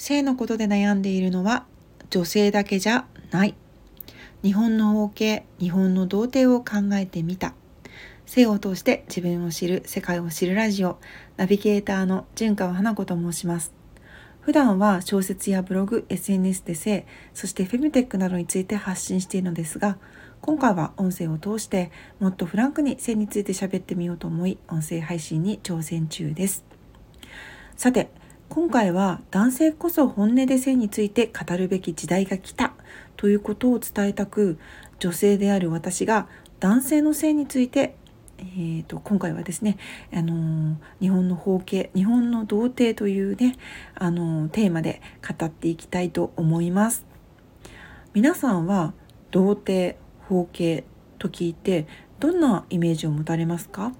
性のことで悩んでいるのは女性だけじゃない。日本の包茎日本の童貞を考えてみた。性を通して自分を知る世界を知るラジオナビゲーターの純川花子と申します。普段は小説やブログ SNS で性そしてフェムテックなどについて発信しているのですが今回は音声を通してもっとフランクに性について喋ってみようと思い音声配信に挑戦中です。さて今回は男性こそ本音で性について語るべき時代が来た。ということを伝えたく女性である私が男性の性についてえーと、今回はですね、あのー、日本の包茎日本の童貞というね、あのー、テーマで語っていきたいと思います。皆さんは童貞包茎と聞いてどんなイメージを持たれますか？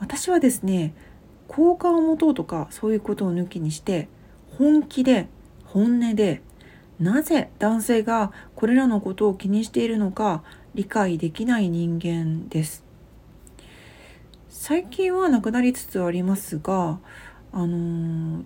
私はですね好感を持とうとかそういうことを抜きにして本気で本音でなぜ男性がこれらのことを気にしているのか理解できない人間です。最近はなくなりつつありますがあの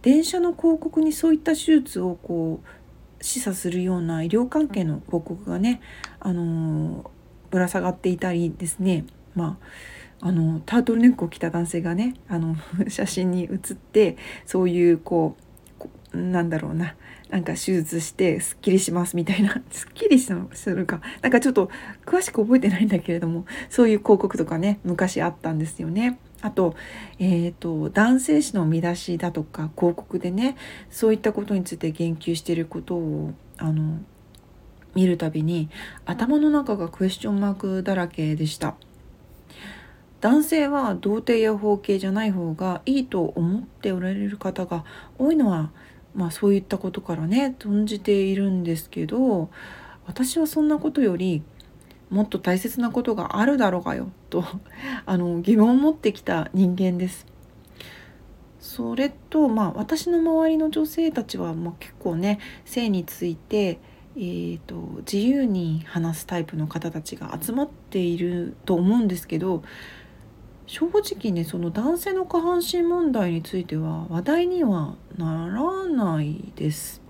電車の広告にそういった手術をこう示唆するような医療関係の広告がねあのぶら下がっていたりですね。まああのタートルネックを着た男性がねあの 写真に写ってそういうこうなんだろうななんか手術してすっきりしますみたいな すっきりするかなんかちょっと詳しく覚えてないんだけれどもそういう広告とかね昔あったんですよね。あと,、えーと、男性誌の見出しだとか広告でねそういったことについて言及していることをあの見るたびに頭の中がクエスチョンマークだらけでした。男性は童貞や包茎じゃない方がいいと思っておられる方が多いのは、まあ、そういったことからね存じているんですけど私はそんなことよりもっと大切なことがあるだろうがよとあの疑問を持ってきた人間です。それとまあ私の周りの女性たちは、まあ、結構ね性について、えーと自由に話すタイプの方たちが集まっていると思うんですけど正直ねその男性の下半身問題については話題にはならないです。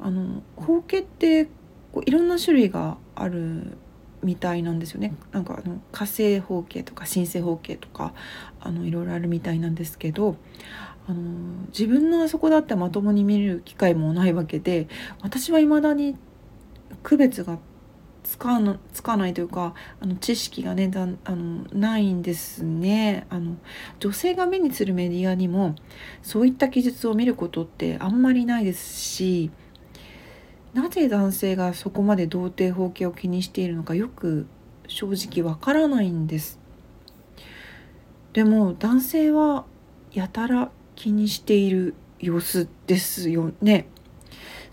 あの包茎ってこういろんな種類があるみたいなんですよねなんかあの火星包茎とか新生包茎とかあのいろいろあるみたいなんですけどあの自分のあそこだってまともに見る機会もないわけで私は未だに区別がつかのつかないというかあの知識がねだあのないんですね。あの女性が目にするメディアにもそういった記述を見ることってあんまりないですしなぜ男性がそこまで童貞放棄を気にしているのかよく正直わからないんです。でも男性はやたら気にしている様子ですよね。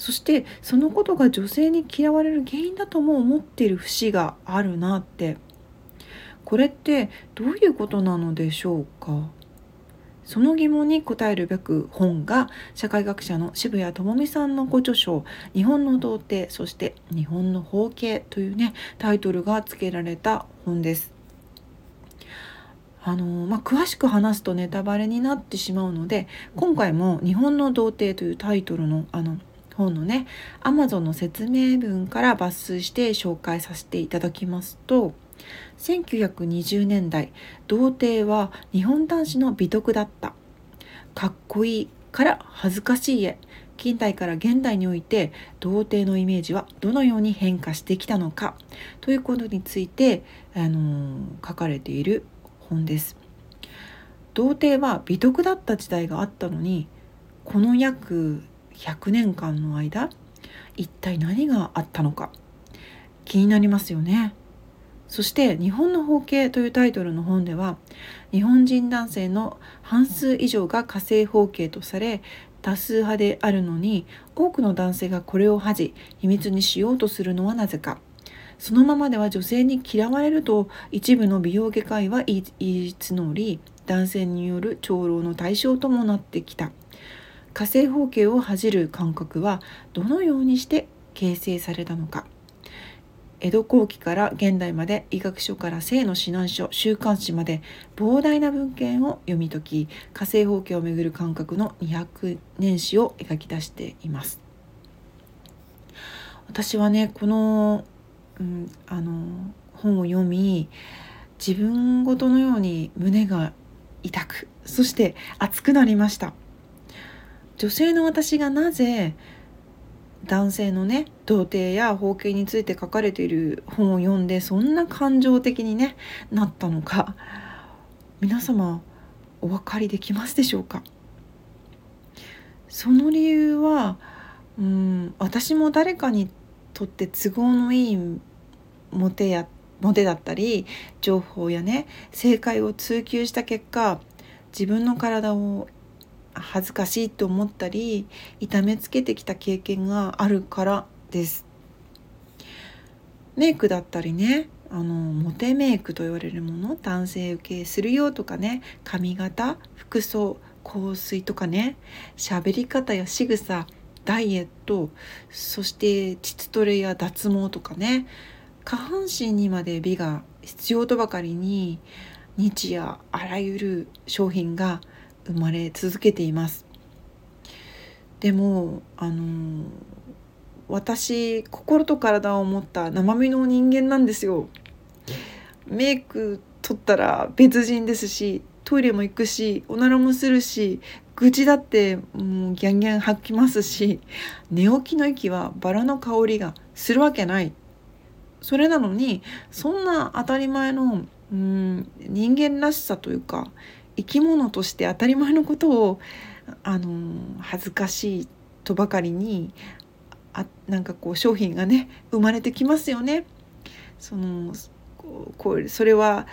そしてそのことが女性に嫌われる原因だとも思っている節があるなってこれってどういうことなのでしょうか？その疑問に答えるべく本が社会学者の渋谷智美さんのご著書「日本の童貞そして日本の包茎」というねタイトルが付けられた本です。あのまあ、詳しく話すとネタバレになってしまうので今回も「日本の童貞」というタイトルのあの本のね Amazon の説明文から抜粋して紹介させていただきますと1920年代童貞は日本男子の美徳だった。かっこいいから恥ずかしいへ。近代から現代において童貞のイメージはどのように変化してきたのか。ということについて、あのー、書かれている本です。童貞は美徳だった時代があったのにこの約100年間の間一体何があったのか。気になりますよね。そして「日本の包茎」というタイトルの本では日本人男性の半数以上が火星包茎とされ多数派であるのに多くの男性がこれを恥じ秘密にしようとするのはなぜか。そのままでは女性に嫌われると一部の美容外科医は言い募り男性による長老の対象ともなってきた。火星包茎を恥じる感覚はどのようにして形成されたのか、江戸後期から現代まで医学書から性の指南書週刊誌まで膨大な文献を読み解き火星放棄をめぐる感覚の200年史を描き出しています。私はねこの,、うん、あの本を読み自分ごとのように胸が痛くそして熱くなりました。女性の私がなぜ男性のね童貞や包茎について書かれている本を読んでそんな感情的に、ね、なったのか皆様お分かりできますでしょうか？その理由はうん私も誰かにとって都合のいいモテやモテだったり情報やね正解を追求した結果自分の体を恥ずかしいと思ったり痛めつけてきた経験があるからです。メイクだったりねあのモテメイクと言われるもの男性受けするよとかね髪型服装香水とかね喋り方や仕草ダイエットそして膣トレや脱毛とかね下半身にまで美が必要とばかりに日夜あらゆる商品が生まれ続けています。でもあの私心と体を持った生身の人間なんですよ。メイク取ったら別人ですしトイレも行くしおならもするし愚痴だってもうギャンギャン吐きますし寝起きの息はバラの香りがするわけない。それなのにそんな当たり前のうん人間らしさというか生き物として当たり前のことをあの恥ずかしいとばかりにあなんかこう商品がね生まれてきますよね。そのこうそれは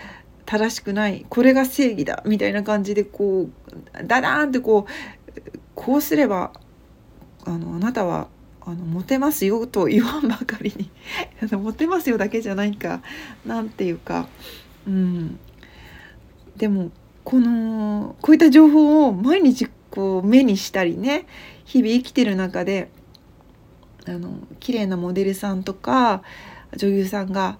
正しくない。これが正義だ。みたいな感じでこうダダーンってこうこうすればあのあなたはあのモテますよと言わんばかりに。モテますよだけじゃないか。なんていうか。うん。でもこのこういった情報を毎日こう目にしたりね日々生きてる中であの綺麗なモデルさんとか女優さんが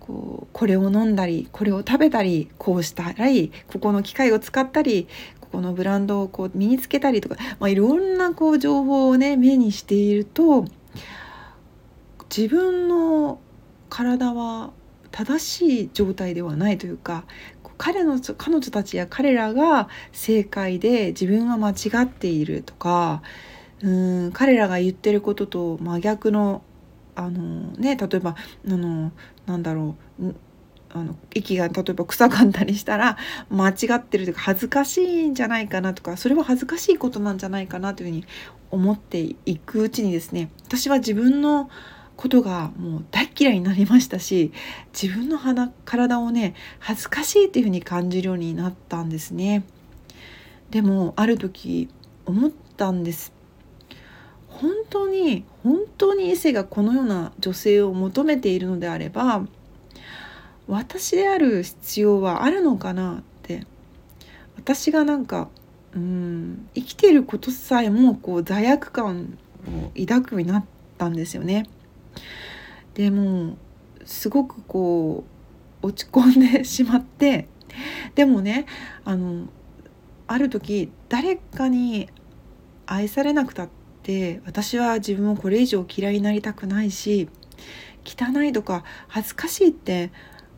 こうこれを飲んだりこれを食べたりこうしたりここの機械を使ったりここのブランドをこう身につけたりとか、まあ、いろんなこう情報をね目にしていると自分の体は正しい状態ではないというか彼の彼女たちや彼らが正解で自分は間違っているとかうん彼らが言ってることと真逆のあのね例えばあのなんだろうあの息が例えば臭かったりしたら間違ってるというか恥ずかしいんじゃないかなとかそれは恥ずかしいことなんじゃないかなというふうに思っていくうちにですね私は自分のことがもう大嫌いになりましたし自分の肌体をね恥ずかしいっていうふうに感じるようになったんですね。でもある時思ったんです。本当に本当に異性がこのような女性を求めているのであれば私である必要はあるのかなって私がなんかうん生きていることさえもこう罪悪感を抱くようになったんですよね。でもすごくこう落ち込んでしまってでもねあのある時誰かに愛されなくたって私は自分をこれ以上嫌いになりたくないし汚いとか恥ずかしいって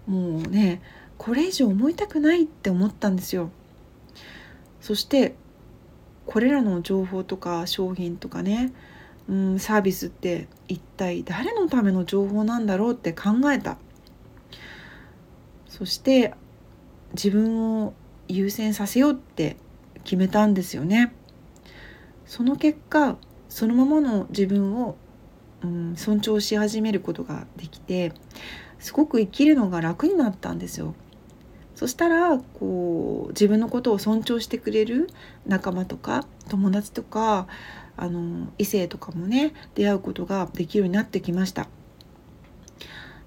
もうねこれ以上思いたくないって思ったんですよ。そしてこれらの情報とか商品とかねうん、サービスって一体誰のための情報なんだろうって考えた。そして自分を優先させようって決めたんですよね。その結果そのままの自分を、うん、尊重し始めることができてすごく生きるのが楽になったんですよ。そしたらこう自分のことを尊重してくれる仲間とか友達とかあの異性とかもね出会うことができるようになってきました。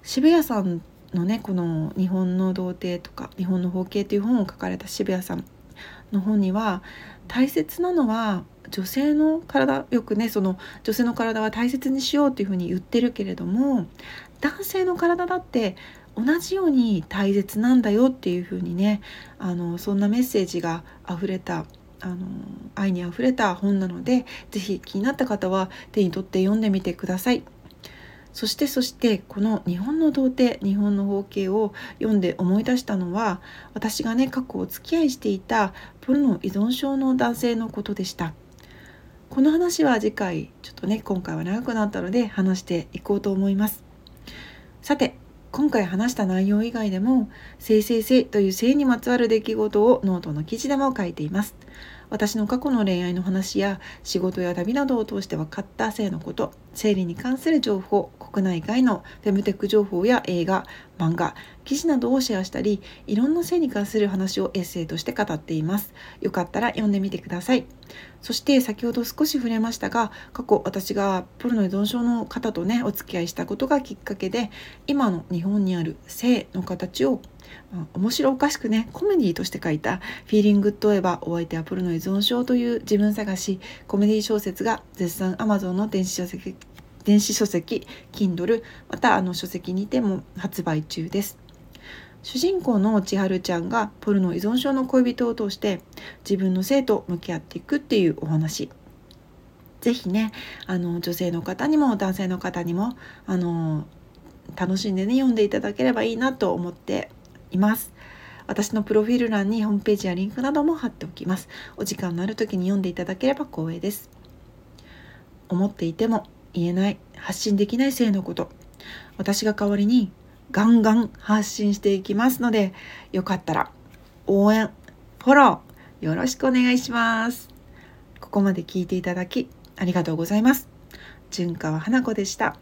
渋谷さんのねこの「日本の童貞」とか「日本の包茎」という本を書かれた渋谷さんの本には大切なのは女性の体よくねその女性の体は大切にしようというふうに言ってるけれども男性の体だって同じように大切なんだよっていう風にねあのそんなメッセージが溢れたあの愛にあふれた本なので是非気になった方は手に取って読んでみてください。そしてそしてこの日本の童貞日本の包茎を読んで思い出したのは私がね過去お付き合いしていたポルノ依存症の男性のことでしたこの話は次回ちょっとね今回は長くなったので話していこうと思いますさて今回話した内容以外でも性性性という性にまつわる出来事をノートの記事でも書いています。私の過去の恋愛の話や仕事や旅などを通して分かった性のこと生理に関する情報国内外のフェムテック情報や映画漫画記事などをシェアしたりいろんな性に関する話をエッセイとして語っています。よかったら読んでみてください。そして先ほど少し触れましたが過去私がポルノ依存症の方とねお付き合いしたことがきっかけで今の日本にある性の形を、面白おかしくねコメディとして書いた「フィーリングといえばお相手はプロの依存症」という自分探しコメディ小説が絶賛 Amazon の電子書籍電子書籍 Kindle またあの書籍にても発売中です。主人公の千春ちゃんがポルノ依存症の恋人を通して自分の性と向き合っていくっていうお話是非ねあの女性の方にも男性の方にもあの楽しんでね読んでいただければいいなと思っています。私のプロフィール欄にホームページやリンクなども貼っておきます。お時間のある時に読んでいただければ光栄です。思っていても言えない、発信できない性のこと、私が代わりにガンガン発信していきますので、よかったら応援、フォローよろしくお願いします。ここまで聞いていただきありがとうございます。純川花子でした。